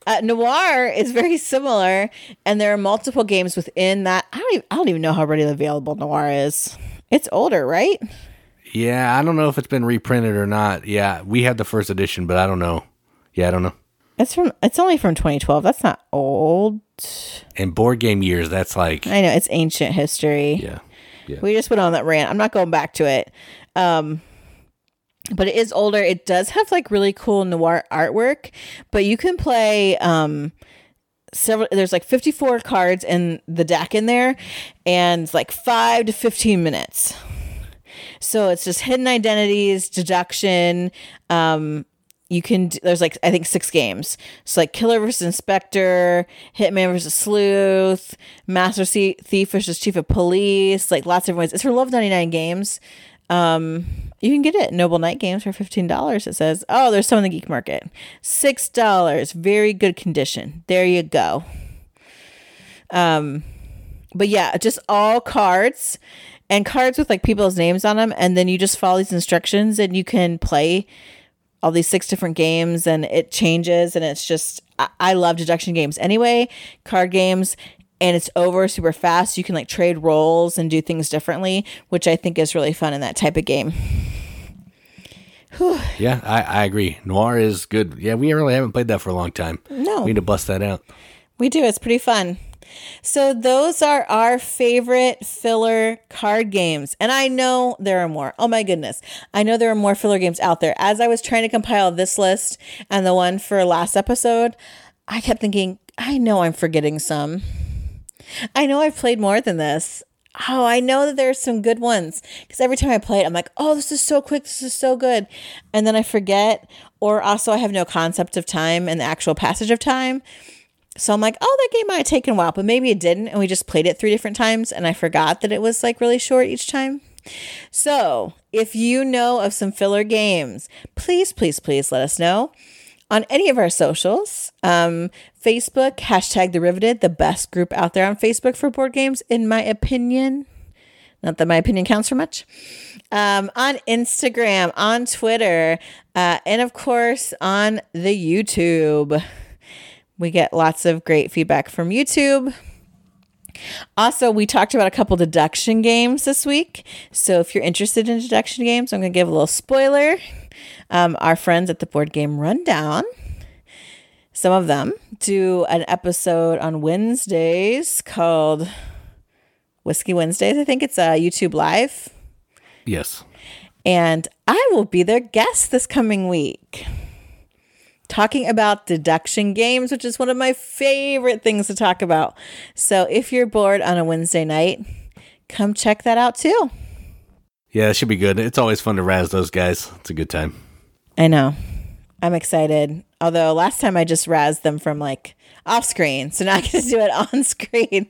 Uh, noir is very similar, and there are multiple games within that. I don't, even, I don't even know how readily available noir is. It's older, right? Yeah, I don't know if it's been reprinted or not. Yeah, we had the first edition, but I don't know. Yeah, I don't know. It's from. It's only from 2012. That's not old. In board game years, that's like I know it's ancient history. yeah. Yeah. We just went on that rant. I'm not going back to it. Um, but it is older. It does have like really cool noir artwork, but you can play um several there's like 54 cards in the deck in there and it's like 5 to 15 minutes. So it's just hidden identities, deduction, um you can there's like I think six games. So like Killer versus Inspector, Hitman versus Sleuth, Master Thief versus Chief of Police, like lots of ways. It's for love ninety nine games. Um, you can get it Noble Knight Games for fifteen dollars. It says, oh, there's some in the geek market. Six dollars, very good condition. There you go. Um, but yeah, just all cards and cards with like people's names on them, and then you just follow these instructions and you can play all these six different games and it changes and it's just I, I love deduction games anyway card games and it's over super fast you can like trade roles and do things differently which i think is really fun in that type of game Yeah, I, I agree. Noir is good. Yeah, we really haven't played that for a long time. No. We need to bust that out. We do. It's pretty fun. So those are our favorite filler card games. And I know there are more. Oh my goodness. I know there are more filler games out there. As I was trying to compile this list and the one for last episode, I kept thinking, I know I'm forgetting some. I know I've played more than this. Oh, I know that there's some good ones because every time I play it, I'm like, oh, this is so quick. This is so good. And then I forget, or also I have no concept of time and the actual passage of time. So I'm like, oh, that game might have taken a while, but maybe it didn't. And we just played it three different times and I forgot that it was like really short each time. So if you know of some filler games, please, please, please let us know on any of our socials. Um, Facebook, hashtag the the best group out there on Facebook for board games, in my opinion. Not that my opinion counts for much. Um, on Instagram, on Twitter, uh, and of course on the YouTube. We get lots of great feedback from YouTube. Also, we talked about a couple deduction games this week. So if you're interested in deduction games, I'm going to give a little spoiler. Um, our friends at the Board Game Rundown, some of them, do an episode on Wednesdays called Whiskey Wednesdays. I think it's a YouTube Live. Yes. And I will be their guest this coming week talking about deduction games, which is one of my favorite things to talk about. So if you're bored on a Wednesday night, come check that out too. Yeah, it should be good. It's always fun to razz those guys. It's a good time. I know. I'm excited. Although last time I just razzed them from like off screen. So now I get to do it on screen.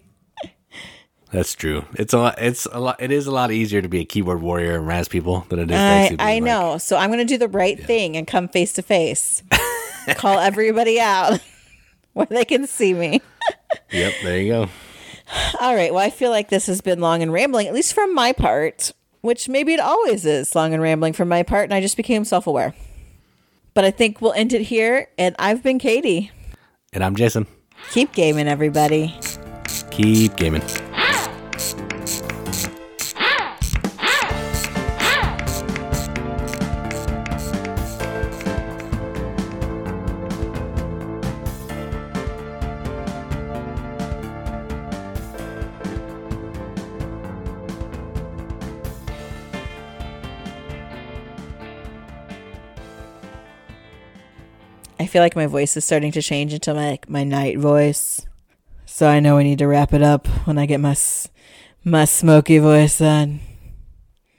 That's true. It's a lot. It's a lot. It is a lot easier to be a keyboard warrior and razz people than it is. I, I like- know. So I'm going to do the right thing and come face to face. Call everybody out where they can see me. Yep. There you go. All right. Well, I feel like this has been long and rambling, at least from my part, which maybe it always is long and rambling from my part, and I just became self aware. But I think we'll end it here. And I've been Katie. And I'm Jason. Keep gaming, everybody. Keep gaming. Feel like my voice is starting to change into my my night voice. So I know I need to wrap it up when I get my my smoky voice on.